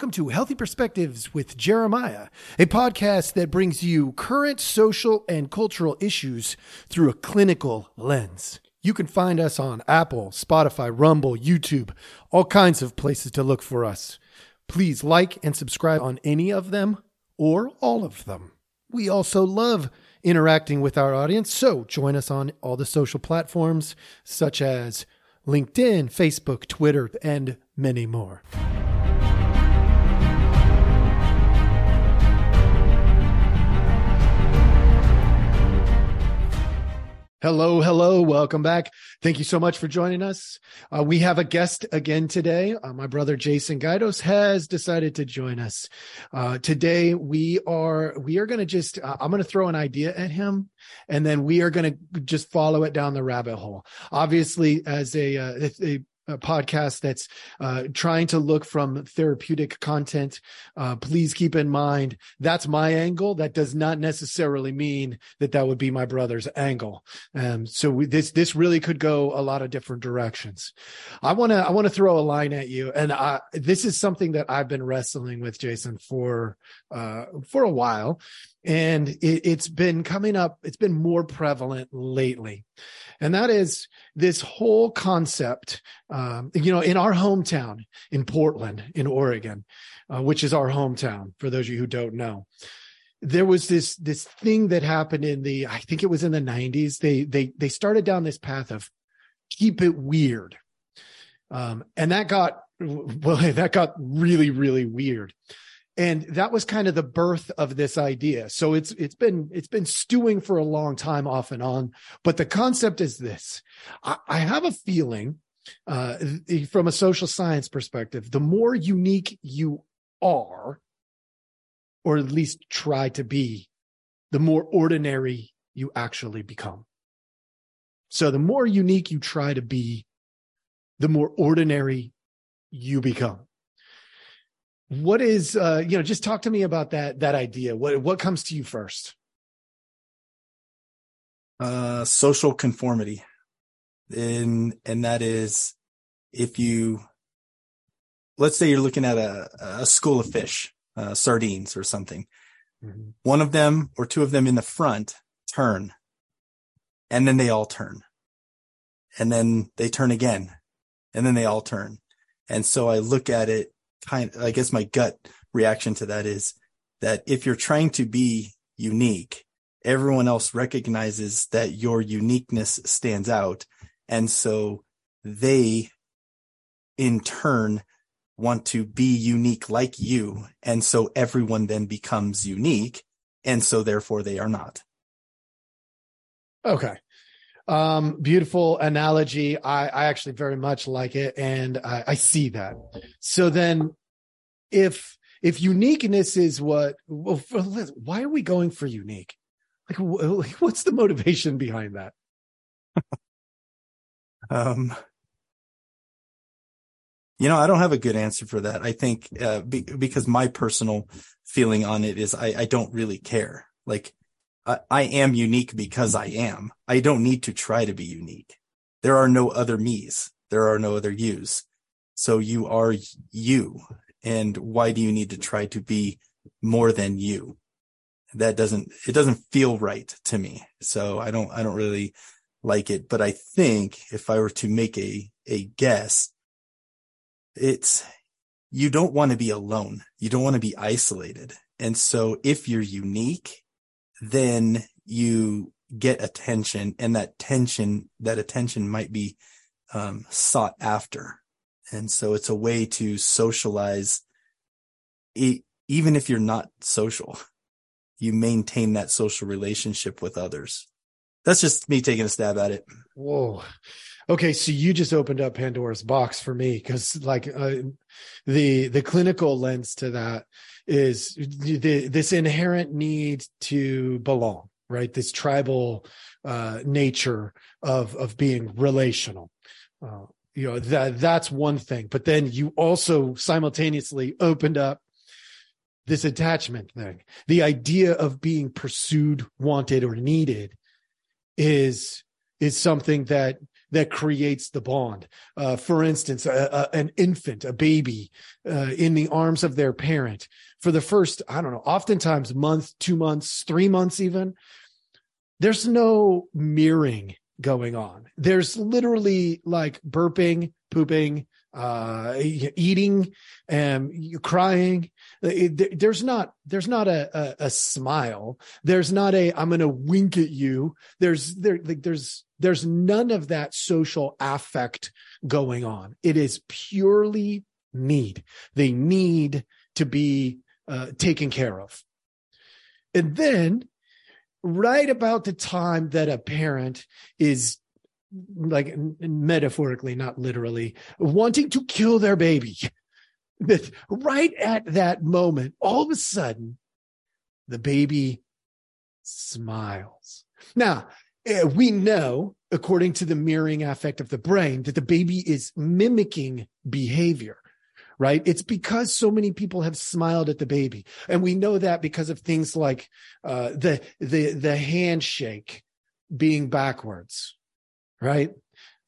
welcome to Healthy Perspectives with Jeremiah, a podcast that brings you current social and cultural issues through a clinical lens. You can find us on Apple, Spotify, Rumble, YouTube, all kinds of places to look for us. Please like and subscribe on any of them or all of them. We also love interacting with our audience, so join us on all the social platforms such as LinkedIn, Facebook, Twitter, and many more. Hello, hello. Welcome back. Thank you so much for joining us. Uh, we have a guest again today. Uh, my brother Jason Guidos has decided to join us. Uh, today we are, we are going to just, uh, I'm going to throw an idea at him and then we are going to just follow it down the rabbit hole. Obviously, as a, uh, a a podcast that's uh, trying to look from therapeutic content, uh, please keep in mind that's my angle. That does not necessarily mean that that would be my brother's angle. Um, so we, this this really could go a lot of different directions. I want to I want to throw a line at you, and I, this is something that I've been wrestling with Jason for uh, for a while, and it, it's been coming up. It's been more prevalent lately and that is this whole concept. Um, you know, in our hometown in Portland, in Oregon, uh, which is our hometown for those of you who don't know, there was this this thing that happened in the I think it was in the 90s. They they they started down this path of keep it weird, um, and that got well that got really really weird. And that was kind of the birth of this idea. So it's it's been it's been stewing for a long time off and on. But the concept is this. I, I have a feeling uh, from a social science perspective the more unique you are or at least try to be the more ordinary you actually become. So the more unique you try to be the more ordinary you become. What is uh you know just talk to me about that that idea. What what comes to you first? Uh social conformity and and that is if you let's say you're looking at a a school of fish uh, sardines or something mm-hmm. one of them or two of them in the front turn and then they all turn and then they turn again and then they all turn and so i look at it kind I guess my gut reaction to that is that if you're trying to be unique, everyone else recognizes that your uniqueness stands out. And so they in turn want to be unique like you. And so everyone then becomes unique. And so therefore they are not. Okay. Um, beautiful analogy. I, I actually very much like it, and I, I see that. So then, if if uniqueness is what, well, for, why are we going for unique? Like, what's the motivation behind that? um, you know, I don't have a good answer for that. I think uh, be, because my personal feeling on it is I, I don't really care. Like I, am unique because I am. I don't need to try to be unique. There are no other me's. There are no other yous. So you are you. And why do you need to try to be more than you? That doesn't, it doesn't feel right to me. So I don't, I don't really like it. But I think if I were to make a, a guess, it's, you don't want to be alone. You don't want to be isolated. And so if you're unique then you get attention and that tension, that attention might be um, sought after. And so it's a way to socialize. E- even if you're not social, you maintain that social relationship with others. That's just me taking a stab at it. Whoa. Okay, so you just opened up Pandora's box for me because, like, uh, the the clinical lens to that is the, this inherent need to belong, right? This tribal uh, nature of of being relational. Uh, you know that that's one thing, but then you also simultaneously opened up this attachment thing. The idea of being pursued, wanted, or needed is is something that that creates the bond. Uh, for instance, a, a, an infant, a baby uh, in the arms of their parent for the first, I don't know, oftentimes month, two months, three months, even. There's no mirroring going on. There's literally like burping, pooping, uh, eating, and crying. There's not, there's not a, a, a smile. There's not a, I'm going to wink at you. There's, there, like, there's, there's none of that social affect going on. It is purely need. They need to be uh, taken care of. And then right about the time that a parent is like metaphorically, not literally, wanting to kill their baby. That right at that moment, all of a sudden, the baby smiles. Now, eh, we know, according to the mirroring affect of the brain, that the baby is mimicking behavior right? It's because so many people have smiled at the baby. And we know that because of things like uh, the, the, the handshake being backwards, right?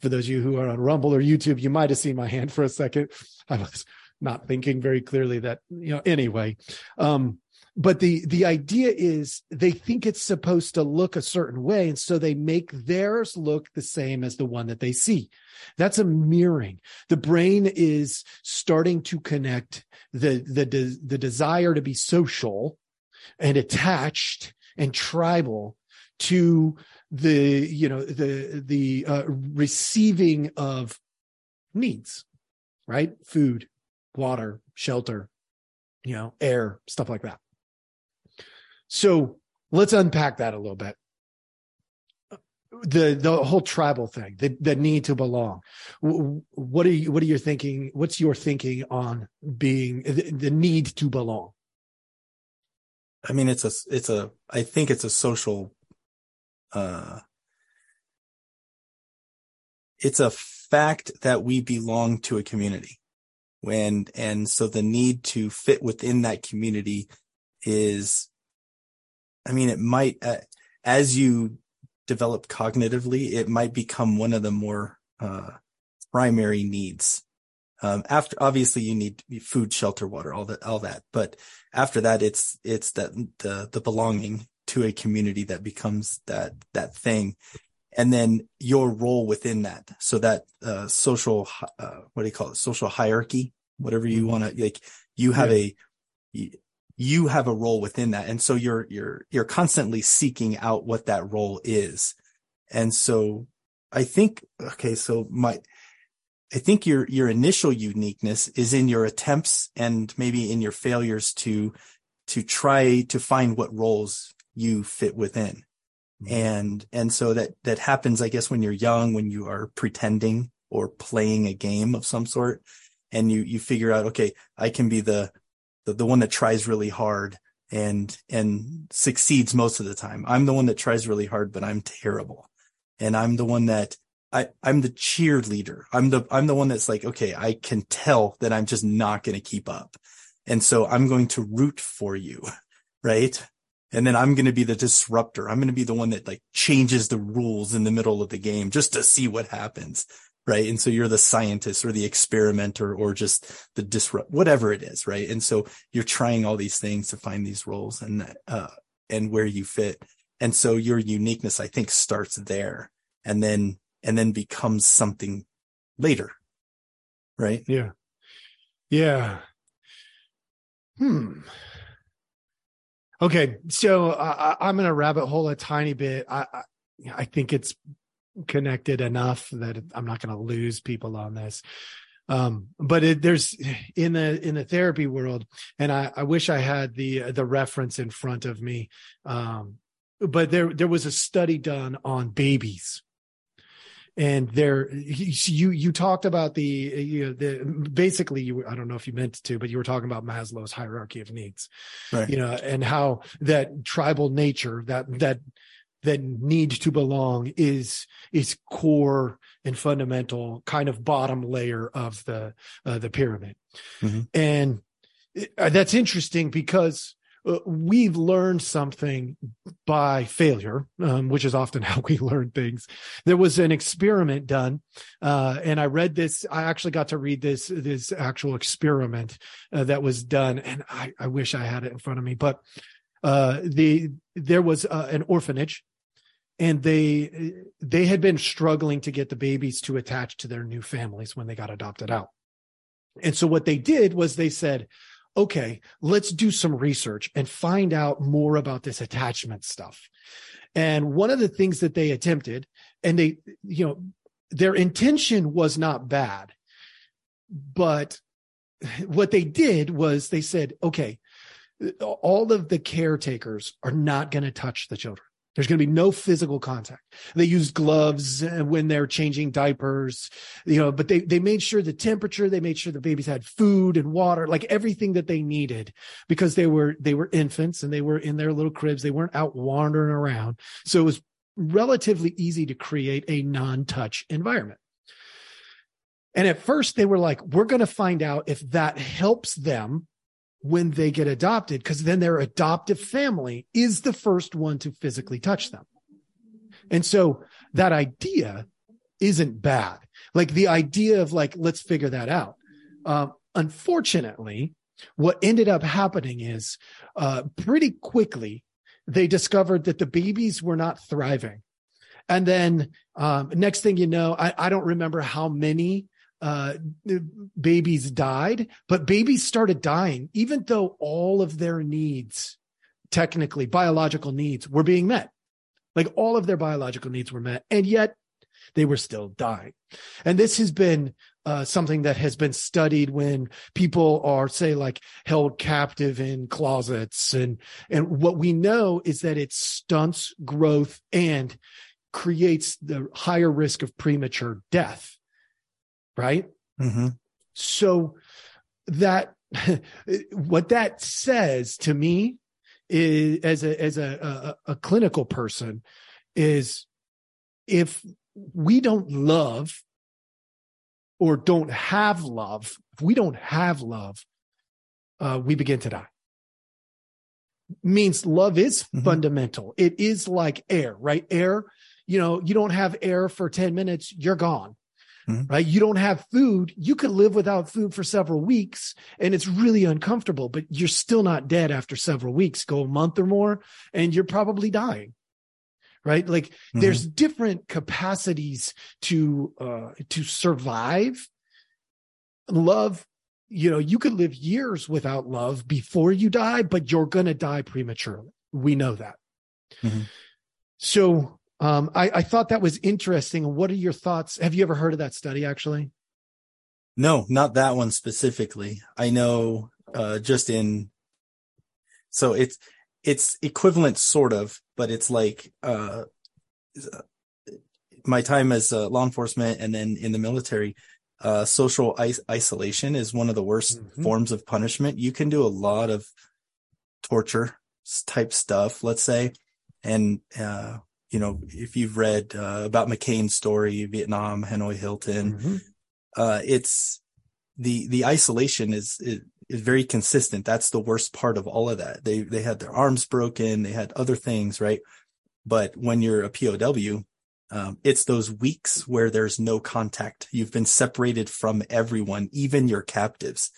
For those of you who are on Rumble or YouTube, you might have seen my hand for a second. I was not thinking very clearly that, you know, anyway. Um, but the the idea is they think it's supposed to look a certain way and so they make theirs look the same as the one that they see that's a mirroring the brain is starting to connect the the the desire to be social and attached and tribal to the you know the the uh, receiving of needs right food water shelter you know air stuff like that so let's unpack that a little bit. The the whole tribal thing, the the need to belong. What are you what are you thinking? What's your thinking on being the, the need to belong? I mean, it's a it's a I think it's a social uh it's a fact that we belong to a community when and so the need to fit within that community is I mean, it might, uh, as you develop cognitively, it might become one of the more uh, primary needs. Um, after obviously you need food, shelter, water, all that, all that. But after that, it's it's that the the belonging to a community that becomes that that thing, and then your role within that. So that uh, social, uh, what do you call it? Social hierarchy, whatever you mm-hmm. want to like. You have yeah. a you have a role within that. And so you're, you're, you're constantly seeking out what that role is. And so I think, okay, so my, I think your, your initial uniqueness is in your attempts and maybe in your failures to, to try to find what roles you fit within. Mm-hmm. And, and so that, that happens, I guess, when you're young, when you are pretending or playing a game of some sort and you, you figure out, okay, I can be the, the, the one that tries really hard and and succeeds most of the time. I'm the one that tries really hard, but I'm terrible. And I'm the one that I, I'm the cheerleader. I'm the I'm the one that's like, okay, I can tell that I'm just not going to keep up. And so I'm going to root for you, right? And then I'm going to be the disruptor. I'm going to be the one that like changes the rules in the middle of the game just to see what happens right? And so you're the scientist or the experimenter or just the disrupt, whatever it is, right? And so you're trying all these things to find these roles and, uh, and where you fit. And so your uniqueness, I think, starts there and then, and then becomes something later. Right. Yeah. Yeah. Hmm. Okay. So I, I'm going to rabbit hole a tiny bit. I, I, I think it's connected enough that I'm not going to lose people on this. Um, but it, there's in the in the therapy world, and I, I wish I had the the reference in front of me. Um, but there there was a study done on babies and there you you talked about the you know the basically you i don't know if you meant to but you were talking about maslow's hierarchy of needs right. you know and how that tribal nature that that that need to belong is is core and fundamental kind of bottom layer of the uh, the pyramid mm-hmm. and uh, that's interesting because uh, we've learned something by failure, um, which is often how we learn things. There was an experiment done, uh, and I read this. I actually got to read this this actual experiment uh, that was done, and I, I, wish I had it in front of me. But uh, the there was uh, an orphanage, and they they had been struggling to get the babies to attach to their new families when they got adopted out. And so what they did was they said, okay, let's do some research and find out more about this attachment stuff. And one of the things that they attempted, and they, you know, their intention was not bad, but what they did was they said, okay, all of the caretakers are not going to touch the children. There's going to be no physical contact. They used gloves when they're changing diapers, you know, but they, they made sure the temperature, they made sure the babies had food and water, like everything that they needed because they were, they were infants and they were in their little cribs. They weren't out wandering around. So it was relatively easy to create a non-touch environment. And at first they were like, we're going to find out if that helps them when they get adopted, because then their adoptive family is the first one to physically touch them. And so that idea isn't bad. Like the idea of like, let's figure that out. Um, unfortunately, what ended up happening is uh, pretty quickly they discovered that the babies were not thriving. And then um, next thing you know, I, I don't remember how many uh, babies died, but babies started dying, even though all of their needs, technically biological needs, were being met. Like all of their biological needs were met, and yet they were still dying. And this has been uh, something that has been studied when people are, say, like held captive in closets, and and what we know is that it stunts growth and creates the higher risk of premature death right? Mm-hmm. So that what that says to me is as a as a, a, a clinical person is if we don't love or don't have love, if we don't have love, uh, we begin to die. Means love is mm-hmm. fundamental. It is like air, right? Air, you know, you don't have air for 10 minutes, you're gone mm-hmm. right? You don't have food. You could live without food for several weeks and it's really uncomfortable, but you're still not dead after several weeks. Go a month or more and you're probably dying. Right. Like mm-hmm. there's different capacities to, uh, to survive. Love, you know, you could live years without love before you die, but you're going to die prematurely. We know that. Mm-hmm. So um, I, I thought that was interesting. What are your thoughts? Have you ever heard of that study actually? No, not that one specifically. I know uh, just in so it's it's equivalent sort of, but it's like uh, my time as uh, law enforcement and then in the military. Uh, social is- isolation is one of the worst mm-hmm. forms of punishment. You can do a lot of torture type stuff, let's say, and uh, you know, if you've read uh, about McCain's story, Vietnam, Hanoi Hilton, mm-hmm. uh, it's the the isolation is, is, is very consistent. That's the worst part of all of that. They they had their arms broken, they had other things, right? But when you're a POW, um, it's those weeks where there's no contact. You've been separated from everyone, even your captives,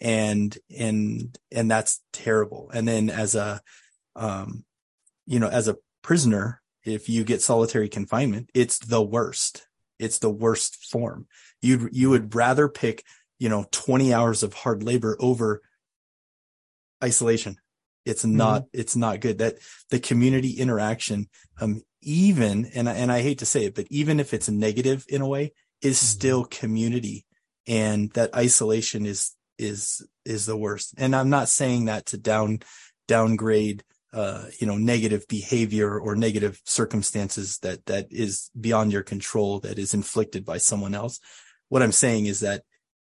and and and that's terrible. And then as a um, you know, as a prisoner, if you get solitary confinement, it's the worst. It's the worst form. You'd, you would rather pick, you know, 20 hours of hard labor over isolation. It's mm-hmm. not, mm-hmm. it's not good. That the community interaction, um, even, and I, and I hate to say it, but even if it's negative in a way, is mm-hmm. still community. And that isolation is, is, is the worst. And I'm not saying that to down, downgrade uh, you know, negative behavior or negative circumstances that, that is beyond your control, that is inflicted by someone else. What I'm saying is that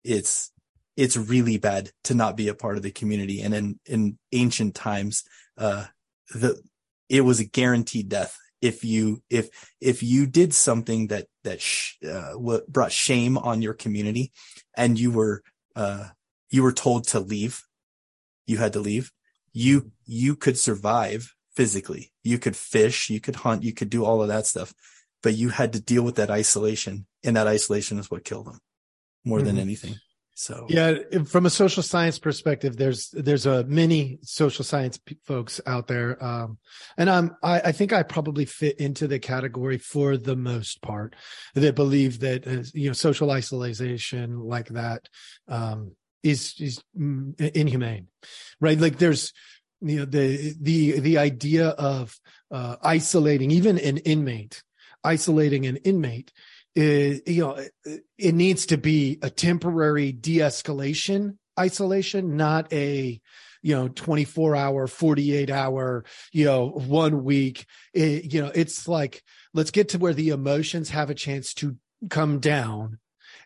it's, it's really bad to not be a part of the community. And in, in ancient times, uh, the, it was a guaranteed death. If you, if, if you did something that, that, sh- uh, brought shame on your community and you were, uh, you were told to leave, you had to leave you you could survive physically. You could fish, you could hunt, you could do all of that stuff, but you had to deal with that isolation, and that isolation is what killed them more mm-hmm. than anything. So yeah, from a social science perspective, there's there's a many social science p- folks out there, um, and I'm I, I, think I probably fit into the category for the most part that believe that uh, you know social isolation like that um, is is mm, inhumane, right? Like there's you know the the the idea of uh, isolating even an inmate, isolating an inmate it, you know, it needs to be a temporary de-escalation isolation, not a, you know, 24 hour, 48 hour, you know, one week. It, you know, it's like, let's get to where the emotions have a chance to come down.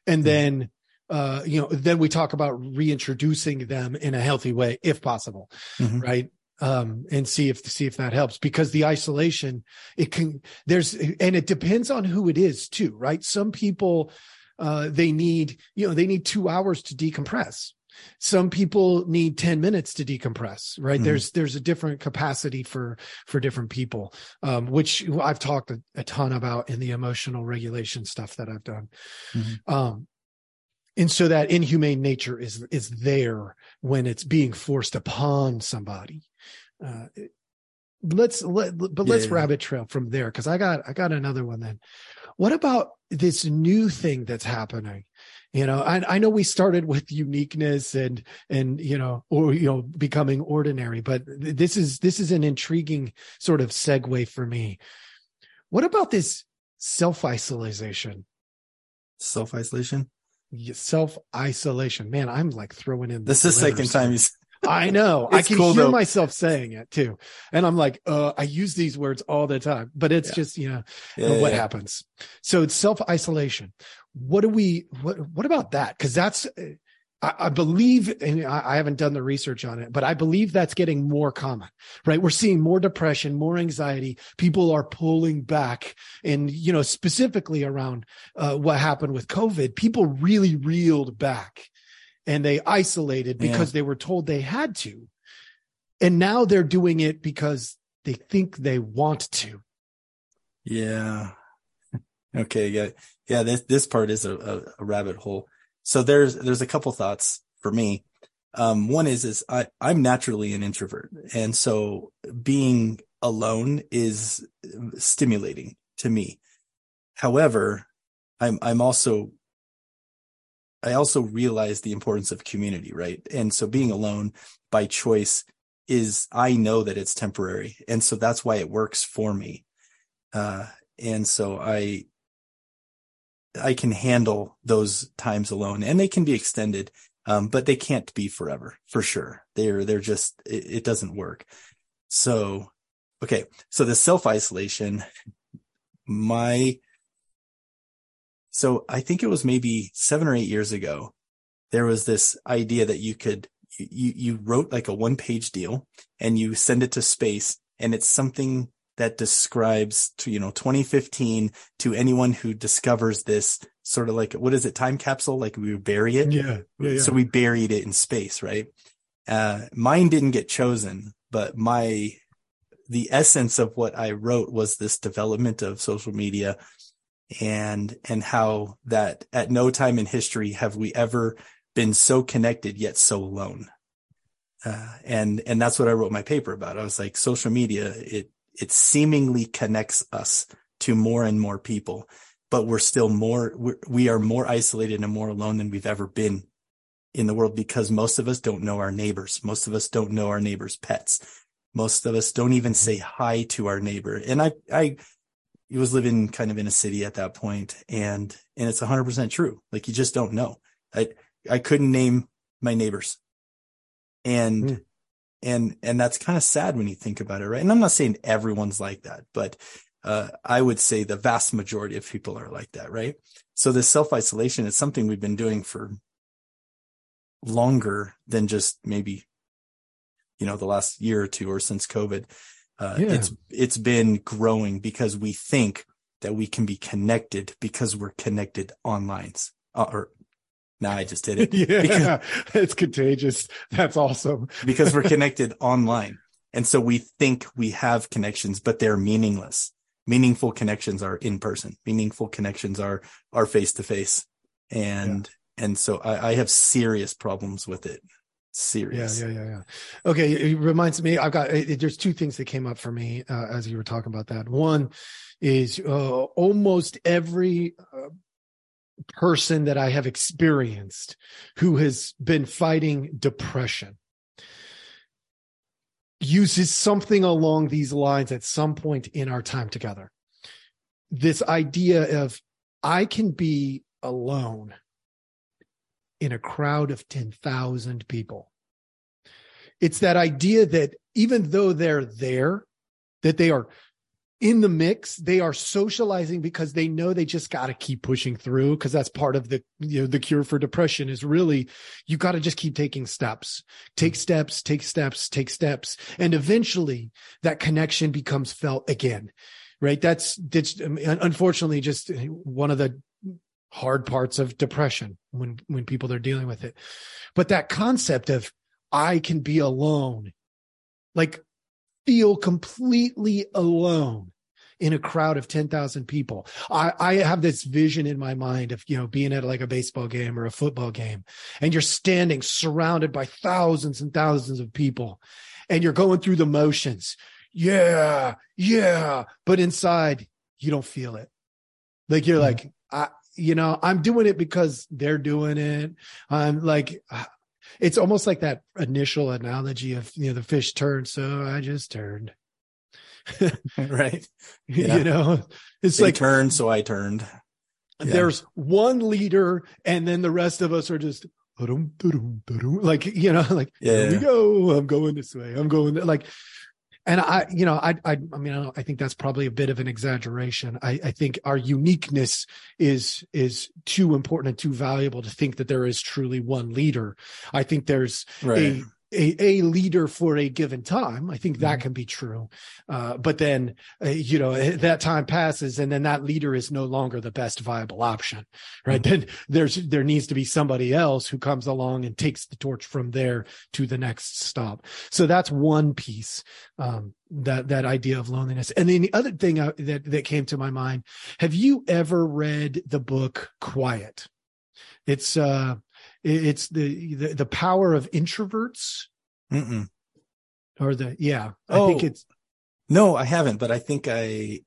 And mm-hmm. then, uh, you know, then we talk about reintroducing them in a healthy way, if possible. Mm-hmm. Right um, and see if see if that helps because the isolation it can there's and it depends on who it is too right some people uh, they need you know they need two hours to decompress some people need 10 minutes to decompress right mm-hmm. there's there's a different capacity for for different people um, which i've talked a, a, ton about in the emotional regulation stuff that i've done mm-hmm. um, and so that inhumane nature is is there when it's being forced upon somebody. Uh, let's let but let's yeah. rabbit trail from there because i got i got another one then. What about this new thing that's happening? You know I, I know we started with uniqueness and and you know or you know becoming ordinary but this is this is an intriguing sort of segue for me. What about this self-isolation? Self-isolation self-isolation man i'm like throwing in this is the second time you I know. I can cool, hear though. myself saying it too. And I'm like, uh, I use these words all the time, but it's yeah. just, you know, yeah, what yeah. happens. So it's self isolation. What do we, what, what about that? Cause that's, I, I believe, and I, I haven't done the research on it, but I believe that's getting more common, right? We're seeing more depression, more anxiety. People are pulling back and, you know, specifically around uh, what happened with COVID, people really reeled back and they isolated because yeah. they were told they had to. And now they're doing it because they think they want to. Yeah. Okay. Yeah. Yeah. This, this part is a, a, a rabbit hole. So there's, there's a couple thoughts for me. Um, one is, is I, I'm naturally an introvert. And so being alone is stimulating to me. However, I'm, I'm also I also realize the importance of community, right? And so being alone by choice is, I know that it's temporary. And so that's why it works for me. Uh, and so I, I can handle those times alone and they can be extended. Um, but they can't be forever for sure. They're, they're just, it, it doesn't work. So, okay. So the self isolation, my so I think it was maybe seven or eight years ago. There was this idea that you could, you, you wrote like a one page deal and you send it to space and it's something that describes to, you know, 2015 to anyone who discovers this sort of like, what is it? Time capsule? Like we bury it. Yeah. yeah, yeah. So we buried it in space, right? Uh, mine didn't get chosen, but my, the essence of what I wrote was this development of social media and and how that at no time in history have we ever been so connected yet so alone uh, and and that's what i wrote my paper about i was like social media it it seemingly connects us to more and more people but we're still more we're, we are more isolated and more alone than we've ever been in the world because most of us don't know our neighbors. Most of us don't know our neighbors pets. Most of us don't even say hi to our neighbor. And i i he was living kind of in a city at that point and and it's 100% true. Like you just don't know. I i couldn't name my neighbors. And mm. And and that's kind of sad when you think about it right? And i'm not saying everyone's like that but uh, i would say the vast majority of people are like that right? So this self-isolation is something we've been doing for longer than just maybe you know the last year or two or since covid. Uh, yeah. It's it's been growing because we think that we can be connected because we're connected online uh, or No, I just did it. yeah, Because, it's contagious. That's awesome. because we're connected online. And so we think we have connections, but they're meaningless. Meaningful connections are in person. Meaningful connections are, are face to face. And, and so I, I have serious problems with it. Serious. yeah, yeah, yeah. Okay, it reminds me. I've got. It, there's two things that came up for me uh, as you were talking about that. One is uh, almost every person that I have experienced who has been fighting depression uses something along these lines at some point in our time together. This idea of I can be alone in a crowd of 10,000 people. It's that idea that even though they're there, that they are in the mix, they are socializing because they know they just got to keep pushing through because that's part of the you know the cure for depression is really you got to just keep taking steps. Take mm-hmm. steps, take steps, take steps and eventually that connection becomes felt again. Right? That's that's unfortunately just eh, one of the hard parts of depression when when people are dealing with it. But that concept of I can be alone, like feel completely alone in a crowd of 10,000 people. I, I have this vision in my mind of, you know, being at like a baseball game or a football game and you're standing surrounded by thousands and thousands of people and you're going through the motions. Yeah. Yeah. But inside you don't feel it. Like you're Mm-hmm. like, I, you know, I'm doing it because they're doing it. I'm like, it's almost like that initial analogy of you know the fish turned so i just turned right. Yeah. you know it's They like turned, so I turned. yeah. there's one leader and then the rest of us are just like you know like here we go i'm going this way i'm going like and i you know i i, I mean I, think that's probably a bit of an exaggeration i i think our uniqueness is is too important and too valuable to think that there is truly one leader i think there's Right. a, a a leader for a given time. I think that Mhm. can be true, uh, but then uh, you know that time passes, and then that leader is no longer the best viable option, right? Then there's there needs to be somebody else who comes along and takes the torch from there to the next stop. So that's one piece um, that that idea of loneliness, and then the other thing uh, that that came to my mind: Have you ever read the book Quiet? It's uh it's the, the the power of introverts Mm-mm. or the yeah i think Oh. it's No, I haven't, but I think I,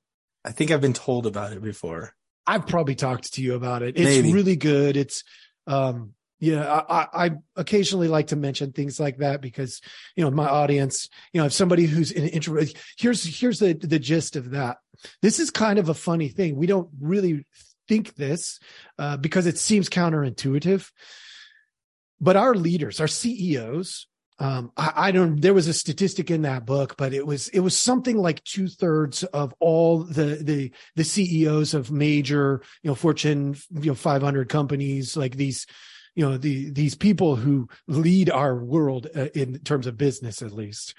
I think I've been told about it before. i've probably talked to you about it it's Maybe. really good it's um yeah I, I i occasionally like to mention things like that because you know my audience you know if somebody who's an introvert here's here's the the gist of that this is kind of a funny thing we don't really think this uh, because it seems counterintuitive but our leaders our ceos um, I, I don't. There was a statistic in that book, but it was it was something like two thirds of all the the the CEOs of major you know Fortune you know 500 companies like these you know the these people who lead our world uh, in terms of business at least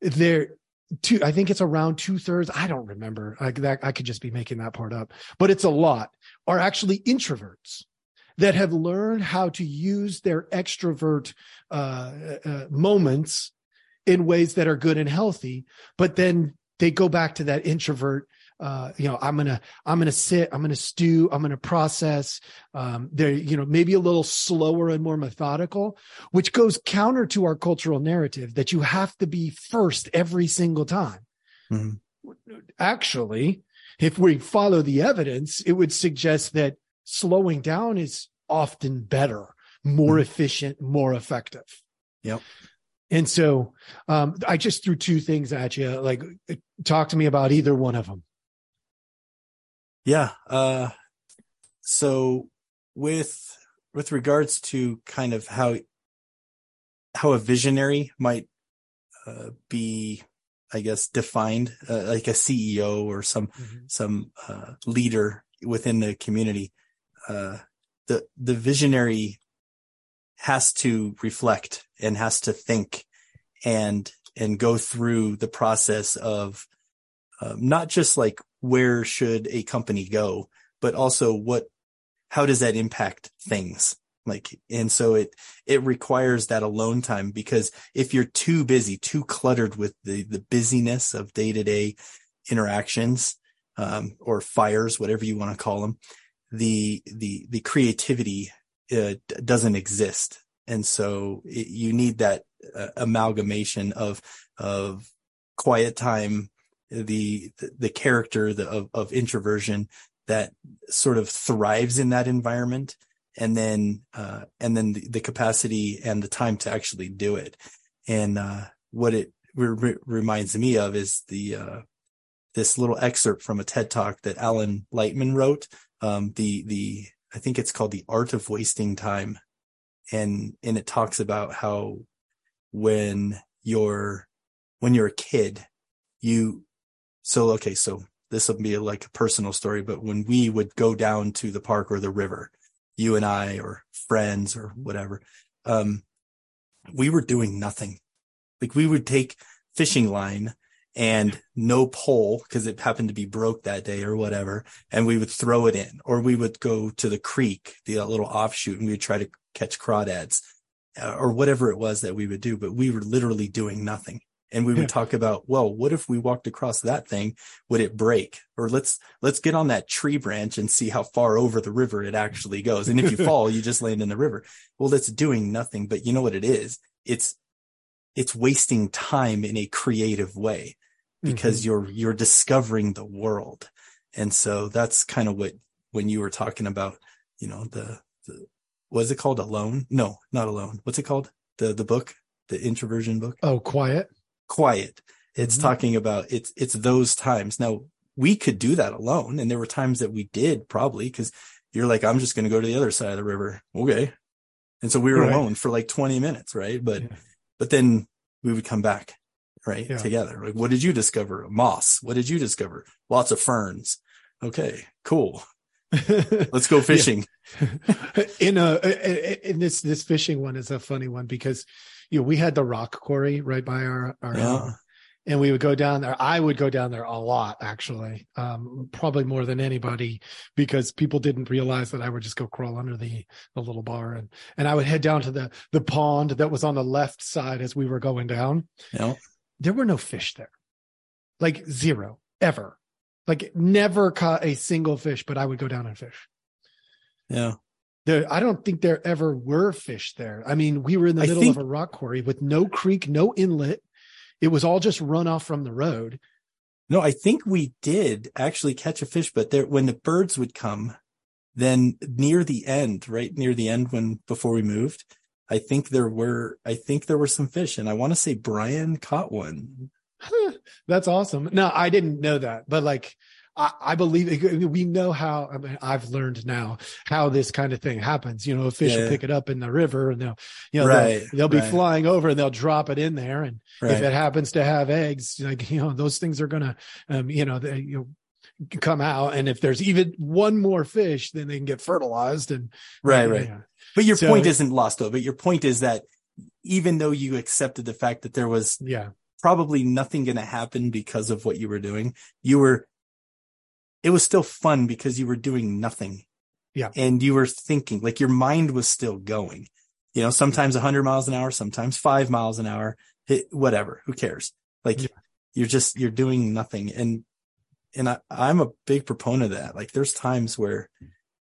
they're two i think it's around two thirds i don't remember like that i could just be making that part up but it's a lot are actually introverts that have learned how to use their extrovert uh, uh, moments in ways that are good and healthy but then they go back to that introvert uh, you know i'm gonna i'm gonna sit i'm gonna stew i'm gonna process um, they're you know maybe a little slower and more methodical which goes counter to our cultural narrative that you have to be first every single time Mhm. actually if we follow the evidence it would suggest that slowing down is often better more Mhm. efficient more effective Yep. and so um, i just threw two things at you like talk to me about either one of them Yeah. Uh, so with, with regards to kind of how, how a visionary might, uh, be, I guess, defined, uh, like a CEO or some, some, uh, leader within the community, uh, the, the visionary has to reflect and has to think and, and go through the process of, um, not just like where should a company go, but also what, how does that impact things? Like, and so it, it requires that alone time because if you're too busy, too cluttered with the, the busyness of day to day interactions, um, or fires, whatever you want to call them, the, the, the creativity, uh, doesn't exist. And so it, you need that uh, amalgamation of, of quiet time, the, the, character the, of, of introversion that sort of thrives in that environment and then uh, and then the, the, capacity and the time to actually do it. And uh, what it re- reminds me of is the uh, this little excerpt from a TED talk that Alan Lightman wrote. Um, the the I think it's called the Art of Wasting Time, and and it talks about how when you're when you're a kid, you so okay so this will be like a personal story, but when we would go down to the park or the river, you and I or friends or whatever, um, we were doing nothing. Like we would take fishing line and no pole because it happened to be broke that day or whatever. And we would throw it in or we would go to the creek, the little offshoot and we would try to catch crawdads uh, or whatever it was that we would do. But we were literally doing nothing. And we would talk about well what if we walked across that thing? Would it break? Or let's let's get on that tree branch and see how far over the river it actually goes. And if you fall you just land in the river. Well that's doing nothing but you know what it is? It's it's wasting time in a creative way because mm-hmm. you're you're discovering the world and so that's kind of what when you were talking about you know the, the was it called alone no not alone what's it called the the book the introversion book oh quiet quiet. It's mm-hmm. talking about it's it's those times. Now we could do that alone, and there were times that we did probably because you're like, I'm just going to go to the other side of the river. Okay, and so we were right. alone for like 20 minutes, right? But yeah. But then we would come back, right, yeah. together. Like, what did you discover? Moss. What did you discover? Lots of ferns. Okay, cool. Let's go fishing. in a in this this fishing one is a funny one because you know, we had the rock quarry right by our, our yeah. Um, and we would go down there. I would go down there a lot, actually, um, probably more than anybody, because people didn't realize that I would just go crawl under the the little bar, and and I would head down to the the pond that was on the left side as we were going down. Yeah. There were no fish there, like zero ever, like never caught a single fish. But I would go down and fish. Yeah. There, I don't think there ever were fish there. I mean, we were in the middle think, of a rock quarry with no creek, no inlet. It was all just runoff from the road. No, I think we did actually catch a fish, but there, when the birds would come, then near the end, right near the end, when before we moved, I think there were, I think there were some fish, and I want to say Brian caught one. That's awesome. No, I didn't know that, but like I, I believe we know how. I mean, I've learned now how this kind of thing happens. You know, a fish yeah. will pick it up in the river, and they'll, you know, right, they'll, they'll be right. flying over, and they'll drop it in there. And right. if it happens to have eggs, like you know, those things are gonna, um, you know, they, you know, come out and if there's even one more fish then they can get fertilized and right right yeah. but your so, point isn't lost though but your point is that even though you accepted the fact that there was yeah probably nothing going to happen because of what you were doing you were it was still fun because you were doing nothing. Yeah. And you were thinking, like your mind was still going. You know, sometimes 100 miles an hour, sometimes five miles an hour, whatever. Who cares? Like yeah. you're just, you're doing nothing. And, and I, I'm a big proponent of that. Like there's times where,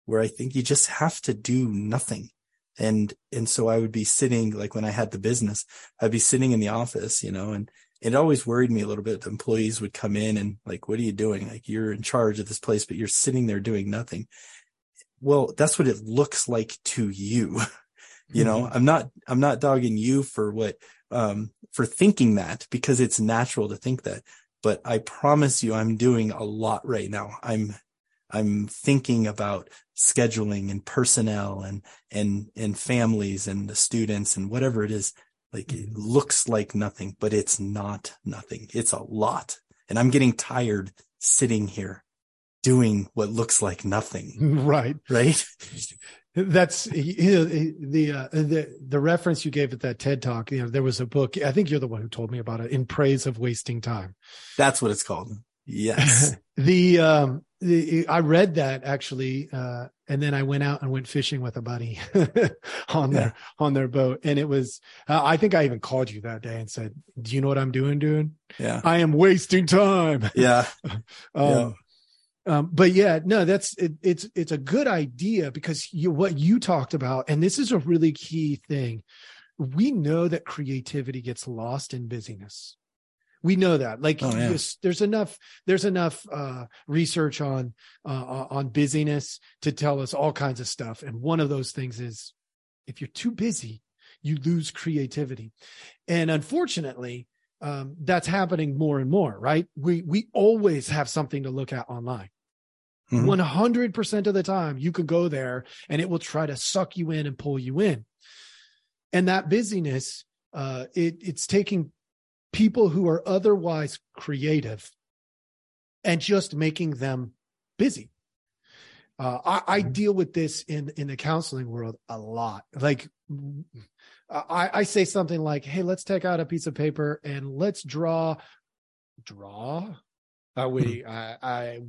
where I think you just have to do nothing. And, and so I would be sitting, like when I had the business, I'd be sitting in the office, you know, and, it always worried me a little bit. The employees would come in and like, what are you doing? Like you're in charge of this place, but you're sitting there doing nothing. Well, that's what it looks like to you. you know, mm-hmm. I'm not, I'm not dogging you for what, um, for thinking that because it's natural to think that, but I promise you I'm doing a lot right now. I'm, I'm thinking about scheduling and personnel and, and, and families and the students and whatever it is like it looks like nothing, but it's not nothing. It's a lot. And I'm getting tired sitting here doing what looks like nothing. Right. Right. That's you know, the uh, the the reference you gave at that TED talk. You know, there was a book. I think you're the one who told me about it. In praise of wasting time. That's what it's called. Yes. the um the, I read that actually, uh, and then I went out and went fishing with a buddy on Yeah. their on their boat, and it was. Uh, I think I even called you that day and said, "Do you know what I'm doing, dude? Yeah. I am wasting time." Yeah. Um, um, but yeah, no, that's it, it's it's a good idea because you what you talked about, and this is a really key thing. We know that creativity gets lost in busyness. We know that. Like, Oh, yeah. yes, there's enough there's enough uh, research on uh, on busyness to tell us all kinds of stuff, and one of those things is if you're too busy, you lose creativity, and unfortunately, um, that's happening more and more. Right? We we always have something to look at online. Mhm. Hundred percent of the time, you can go there and it will try to suck you in and pull you in. And that busyness, uh, it, it's taking people who are otherwise creative and just making them busy. Uh, I, I Mhm. deal with this in in the counseling world a lot. Like, I, I say something like, "Hey, let's take out a piece of paper and let's draw, draw." Uh, we, I, I,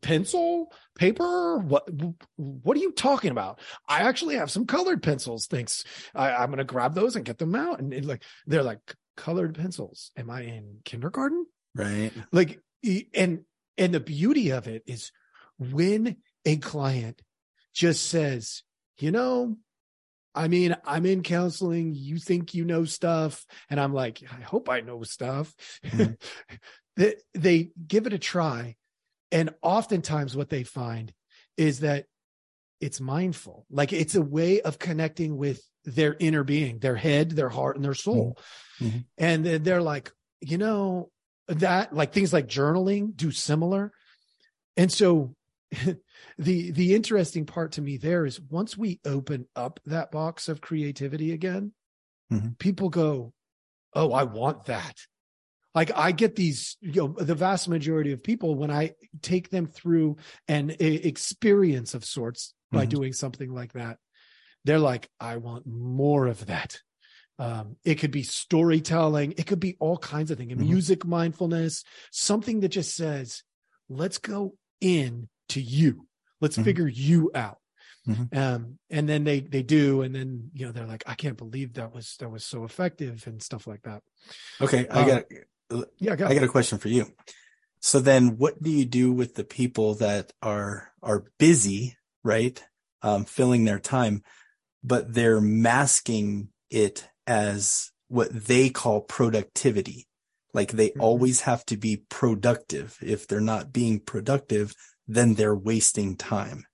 pencil, paper. What, what are you talking about? I actually have some colored pencils. Thanks. I, I'm going to grab those and get them out. And it, like, they're like colored pencils. Am I in kindergarten? Right. like and and the beauty of it is when a client just says you know i mean i'm in counseling you think you know stuff and i'm like i hope i know stuff Mhm. they, they give it a try and oftentimes what they find is that it's mindful like it's a way of connecting with their inner being their head their heart and their soul Mhm. and they're like you know that like things like journaling do similar and so the the interesting part to me there is once we open up that box of creativity again Mhm. people go oh i want that like i get these you know the vast majority of people when i take them through an a, experience of sorts by Mhm. doing something like that they're like i want more of that um, it could be storytelling it could be all kinds of things Mhm. music mindfulness something that just says let's go in to you let's Mhm. figure you out Mhm. um, and then they they do and then you know they're like i can't believe that was that was so effective and stuff like that Okay. I Um, got, yeah go. I got a question for you. So then what do you do with the people that are, are busy, right? Um, filling their time, but they're masking it as what they call productivity. Like they Mhm. always have to be productive. If they're not being productive, then they're wasting time.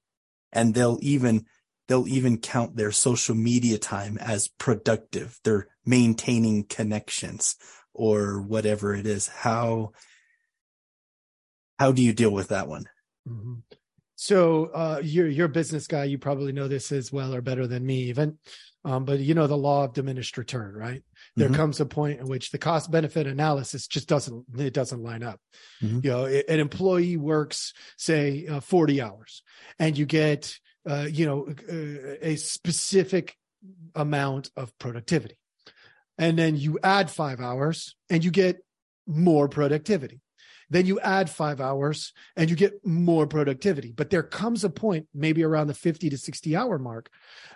And they'll even, they'll even count their social media time as productive. They're maintaining connections or whatever it is. How, how do you deal with that one? Mhm. So uh, you're you're a business guy. You probably know this as well or better than me, even. Um, but you know the law of diminished return, right? There Mhm. comes a point in which the cost benefit analysis just doesn't it doesn't line up. Mhm. You know, a- an employee works say uh, 40 hours, and you get uh, you know uh, a specific amount of productivity, and then you add five hours, and you get more productivity. Then you add five hours and you get more productivity. But there comes a point, maybe around the 50 to 60 hour mark.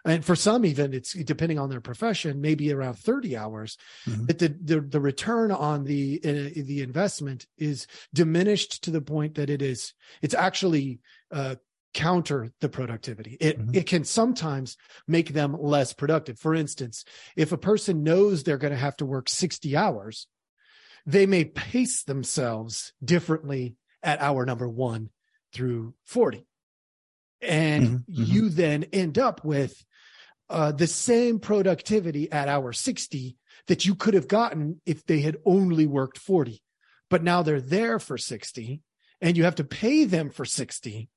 And for some, even it's depending on their profession, maybe around 30 hours, Mhm. that the, the, the return on the, uh, the investment is diminished to the point that it is, it's actually, uh, counter the productivity. It Mhm. it can sometimes make them less productive. For instance, if a person knows they're going to have to work 60 hours, they may pace themselves differently at hour number 1 through 40. And Mhm, mhm. you then end up with uh, the same productivity at hour 60 that you could have gotten if they had only worked 40. But now they're there for 60 and you have to pay them for 60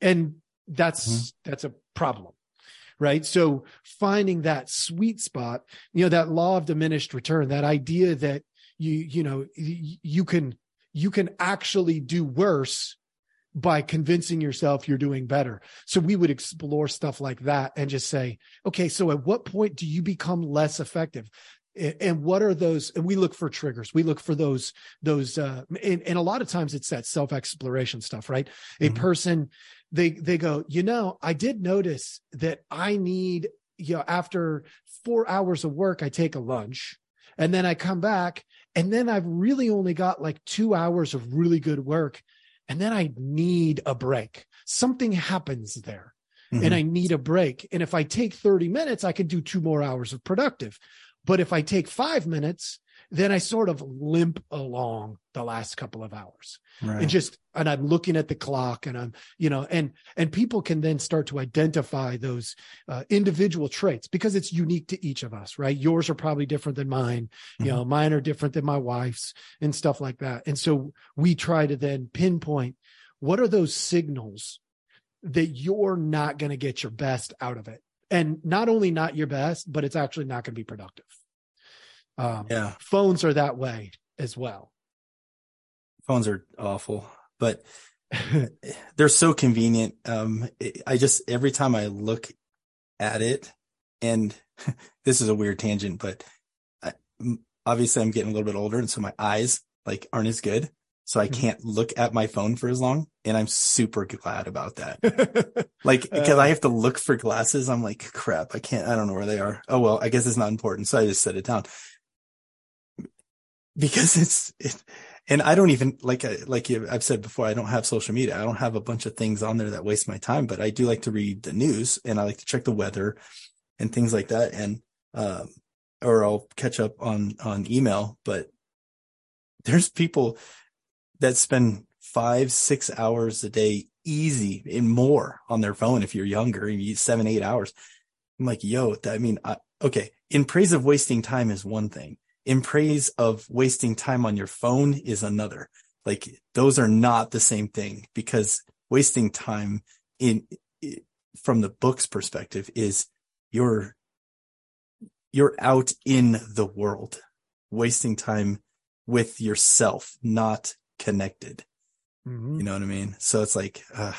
and that's Mhm. that's a problem right so finding that sweet spot you know that law of diminished return that idea that you you know you can you can actually do worse by convincing yourself you're doing better. So we would explore stuff like that and just say okay so at what point do you become less effective? And what are those and we look for triggers. We look for those those uh and, and a lot of times it's that self exploration stuff right? A Mhm. person they they go you know i did notice that i need you know after four hours of work i take a lunch and then i come back and then i've really only got like two hours of really good work and then i need a break something happens there Mhm. and I need a break. And if I take 30 minutes, I can do two more hours of productive. But if I take five minutes, then I sort of limp along the last couple of hours right. and just, and I'm looking at the clock and I'm, you know, and, and people can then start to identify those uh, individual traits because it's unique to each of us, right? Yours are probably different than mine. You Mhm. know, mine are different than my wife's and stuff like that. And so we try to then pinpoint what are those signals that you're not going to get your best out of it. And not only not your best, but it's actually not going to be productive. Um, yeah. Phones are that way as well. Phones are awful, but they're so convenient. Um, I just, every time I look at it and this is a weird tangent, but I, obviously I'm getting a little bit older. And so my eyes like aren't as good. So I Mhm. can't look at my phone for as long. And I'm super glad about that. Like, because Uh, I have to look for glasses. I'm like, crap, I can't, I don't know where they are. Oh, well, I guess it's not important. So I just set it down because it's, it, and I don't even like, I, like I've said before, I don't have social media. I don't have a bunch of things on there that waste my time, but I do like to read the news and I like to check the weather and things like that. And, um, or I'll catch up on, on email, but there's people that spend five, six hours a day easy and more on their phone. If you're younger, you seven, eight hours. I'm like, yo, I mean, I, okay. In praise of wasting time is one thing. In praise of wasting time on your phone is another. Like those are not the same thing because wasting time in, from the book's perspective is you're, you're out in the world, wasting time with yourself, not connected. Mhm. You know what I mean? So it's like, uh,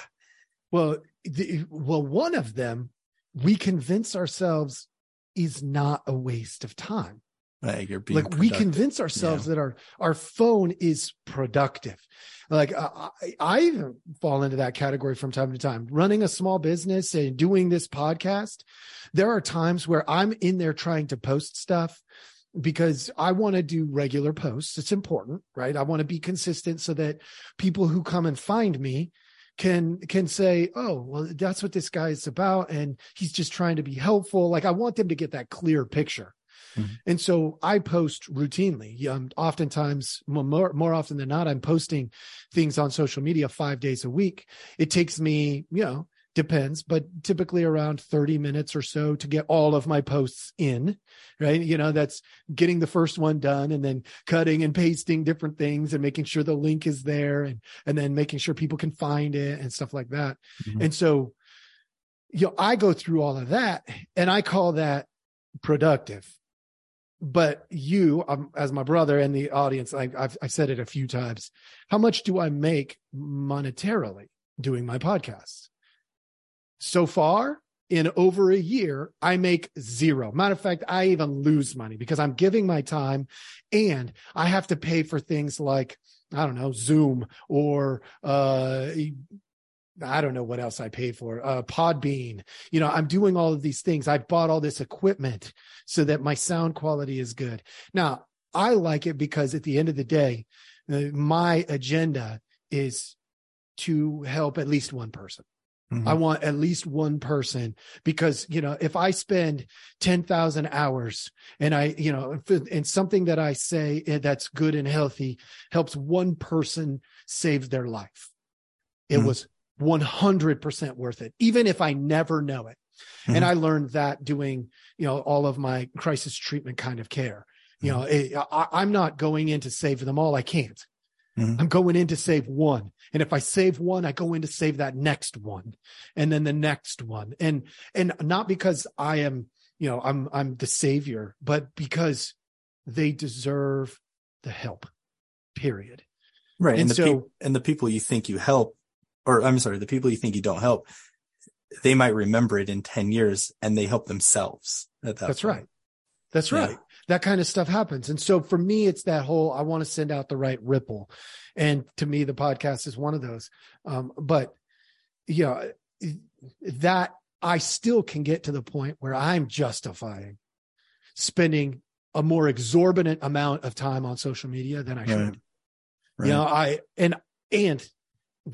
Well, the, well, one of them we convince ourselves is not a waste of time. Like like we convince ourselves that our our phone is productive. Like I, I fall into that category from time to time. Running a small business and doing this podcast there are times where i'm in there trying to post stuff because i want to do regular posts. It's important right? I want to be consistent so that people who come and find me can can say oh well that's what this guy is about and he's just trying to be helpful. Like i want them to get that clear picture and so I post routinely. Um, oftentimes, more more often than not, I'm posting things on social media five days a week. It takes me, you know, depends, but typically around 30 minutes or so to get all of my posts in, right? You know, that's getting the first one done and then cutting and pasting different things and making sure the link is there and and then making sure people can find it and stuff like that. Mhm. And so, you know, I go through all of that and I call that productive but you um, as my brother and the audience I, I've, I've said it a few times how much do i make monetarily doing my podcast? So far in over a year i make zero. Matter of fact i even lose money because i'm giving my time and i have to pay for things like i don't know zoom or uh I don't know what else I pay for. Uh, Podbean. You know, I'm doing all of these things. I've bought all this equipment so that my sound quality is good. Now, I like it because at the end of the day, uh, my agenda is to help at least one person. Mhm. I want at least one person because, you know, if I spend 10,000 hours and I, you know, and something that I say eh, that's good and healthy helps one person save their life, it Mhm. was 100% worth it, even if I never know it. And Mhm. I learned that doing, you know, all of my crisis treatment kind of care. You know, Mm-hmm. it, I, I'm not going in to save them all. I can't. Mhm. I'm going in to save one. And if I save one, I go in to save that next one and then the next one. And, and not because I am, you know, I'm, I'm the savior, but because they deserve the help, period. right. and And, the so- peop- and the people you think you help, or I'm sorry, the people you think you don't help, they might remember it in 10 years and they help themselves at that That's point. right. That's Yeah. right. that kind of stuff happens. And so for me, it's that whole, I want to send out the right ripple. And to me, the podcast is one of those. Um, but yeah, that I still can get to the point where I'm justifying spending a more exorbitant amount of time on social media than I should. Right. Right. You know, I, and, and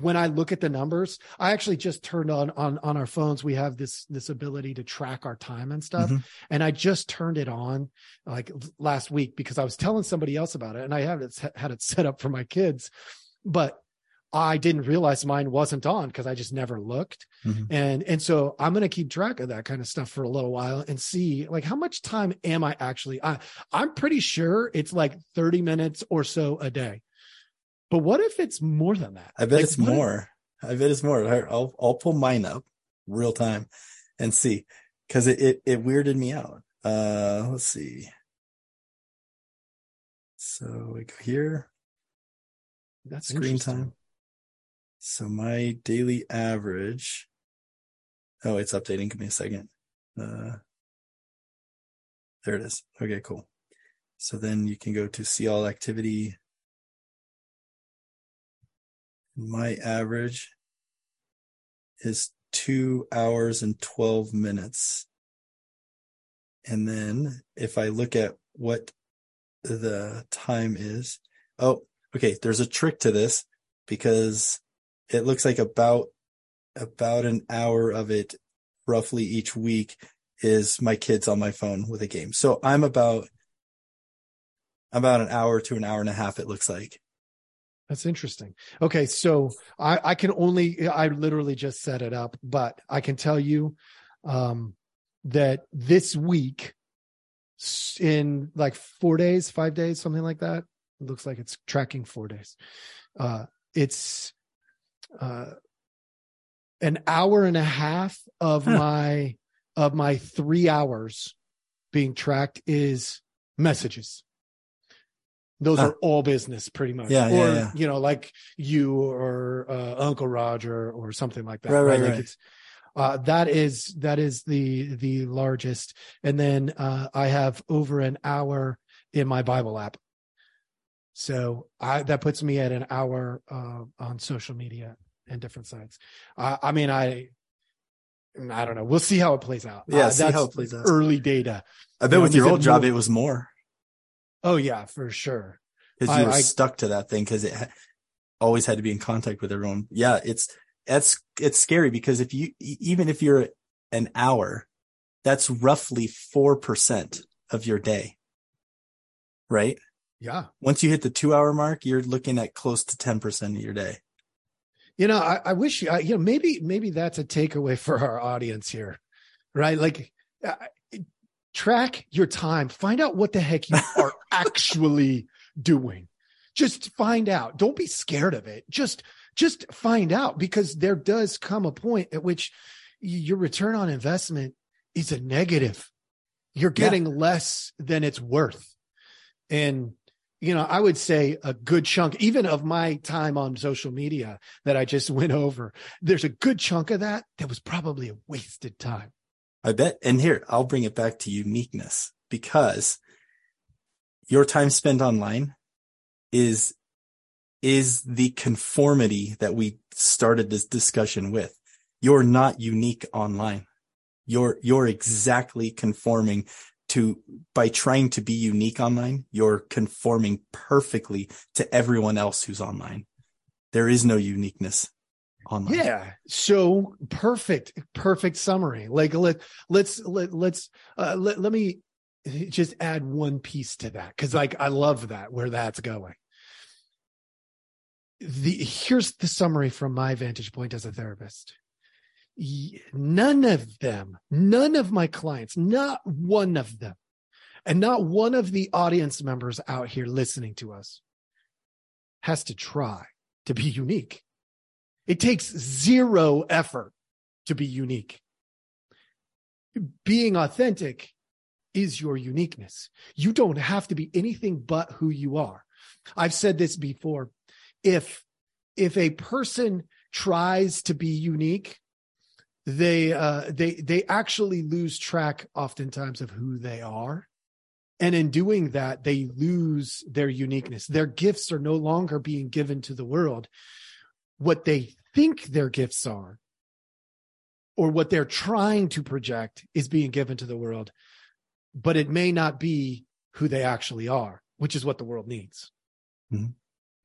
when I look at the numbers, I actually just turned on on on our phones. We have this this ability to track our time and stuff, mm-hmm. and I just turned it on like last week because I was telling somebody else about it, and I had it had it set up for my kids, but I didn't realize mine wasn't on because I just never looked, mm-hmm. and and so I'm gonna keep track of that kind of stuff for a little while and see like how much time am I actually? I I'm pretty sure it's like 30 minutes or so a day but what if it's more than that? I bet like, it's more. If... I bet it's more. I'll I'll pull mine up real time and see because it, it it weirded me out. Uh, let's see. So we go here. That's screen time. So my daily average. Oh, it's updating. Give me a second. Uh, there it is. Okay, cool. So then you can go to see all activity my average is two hours and 12 minutes. And then if I look at what the time is, oh, okay, there's a trick to this because it looks like about about an hour of it roughly each week is my kids on my phone with a game. So I'm about about an hour to an hour and a half it looks like. That's interesting. Okay, so I, I can only I literally just set it up, but I can tell you um, that this week, in like four days, five days, something like that, it looks like it's tracking four days. Uh, it's uh, an hour and a half of huh. my of my three hours being tracked is messages those huh. are all business pretty much yeah, or yeah, yeah. you know like you or uh, uncle roger or something like that right right, right? Like it's uh, that is that is the the largest and then uh, i have over an hour in my bible app so i that puts me at an hour uh, on social media and different sites i mean i I don't know. We'll see how it plays out. Yeah, uh, see how it plays out. Early data. I bet you with your old job, more, it was more. Oh yeah, for sure. Because you were I, stuck to that thing because it ha- always had to be in contact with everyone. Yeah, it's that's it's scary because if you even if you're an hour, that's roughly four percent of your day, right? Yeah. Once you hit the two hour mark, you're looking at close to ten percent of your day. You know, I, I wish you know maybe maybe that's a takeaway for our audience here, right? Like track your time. Find out what the heck you are actually doing. Just find out. Don't be scared of it. Just, just find out because there does come a point at which your return on investment is a negative. You're getting yeah. less than it's worth. And, you know, I would say a good chunk, even of my time on social media that I just went over, there's a good chunk of that that was probably a wasted time. I bet. And here, I'll bring it back to uniqueness because your time spent online is, is the conformity that we started this discussion with. You're not unique online. You're, you're exactly conforming to, by trying to be unique online, you're conforming perfectly to everyone else who's online. There is no uniqueness online. Yeah. So perfect, perfect summary. Like let let's let let's uh, let let me just add one piece to that because like I love that where that's going. The here's the summary from my vantage point as a therapist. None of them, none of my clients, not one of them, and not one of the audience members out here listening to us has to try to be unique. It takes zero effort to be unique. Being authentic is your uniqueness. You don't have to be anything but who you are. I've said this before. If, if a person tries to be unique, they, uh, they, they actually lose track oftentimes of who they are. And in doing that, they lose their uniqueness. Their gifts are no longer being given to the world. What they think their gifts are, or what they're trying to project, is being given to the world, but it may not be who they actually are, which is what the world needs. Mm-hmm.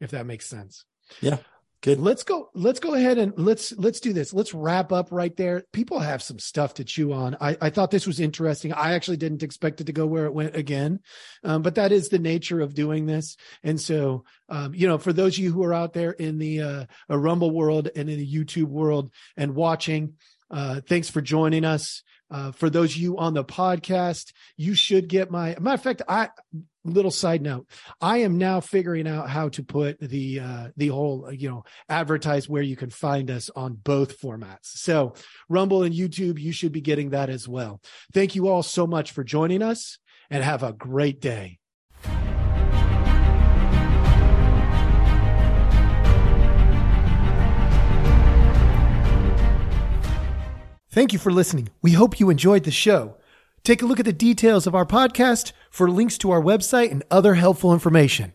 If that makes sense. Yeah. Good. Let's go. Let's go ahead and let's let's do this. Let's wrap up right there. People have some stuff to chew on. I, I thought this was interesting. I actually didn't expect it to go where it went again, um, but that is the nature of doing this. And so, um, you know, for those of you who are out there in the uh, Rumble world and in the YouTube world and watching, uh, thanks for joining us. Uh, for those of you on the podcast, you should get my matter of fact. I little side note: I am now figuring out how to put the uh, the whole uh, you know advertise where you can find us on both formats. So Rumble and YouTube, you should be getting that as well. Thank you all so much for joining us, and have a great day. Thank you for listening. We hope you enjoyed the show. Take a look at the details of our podcast for links to our website and other helpful information.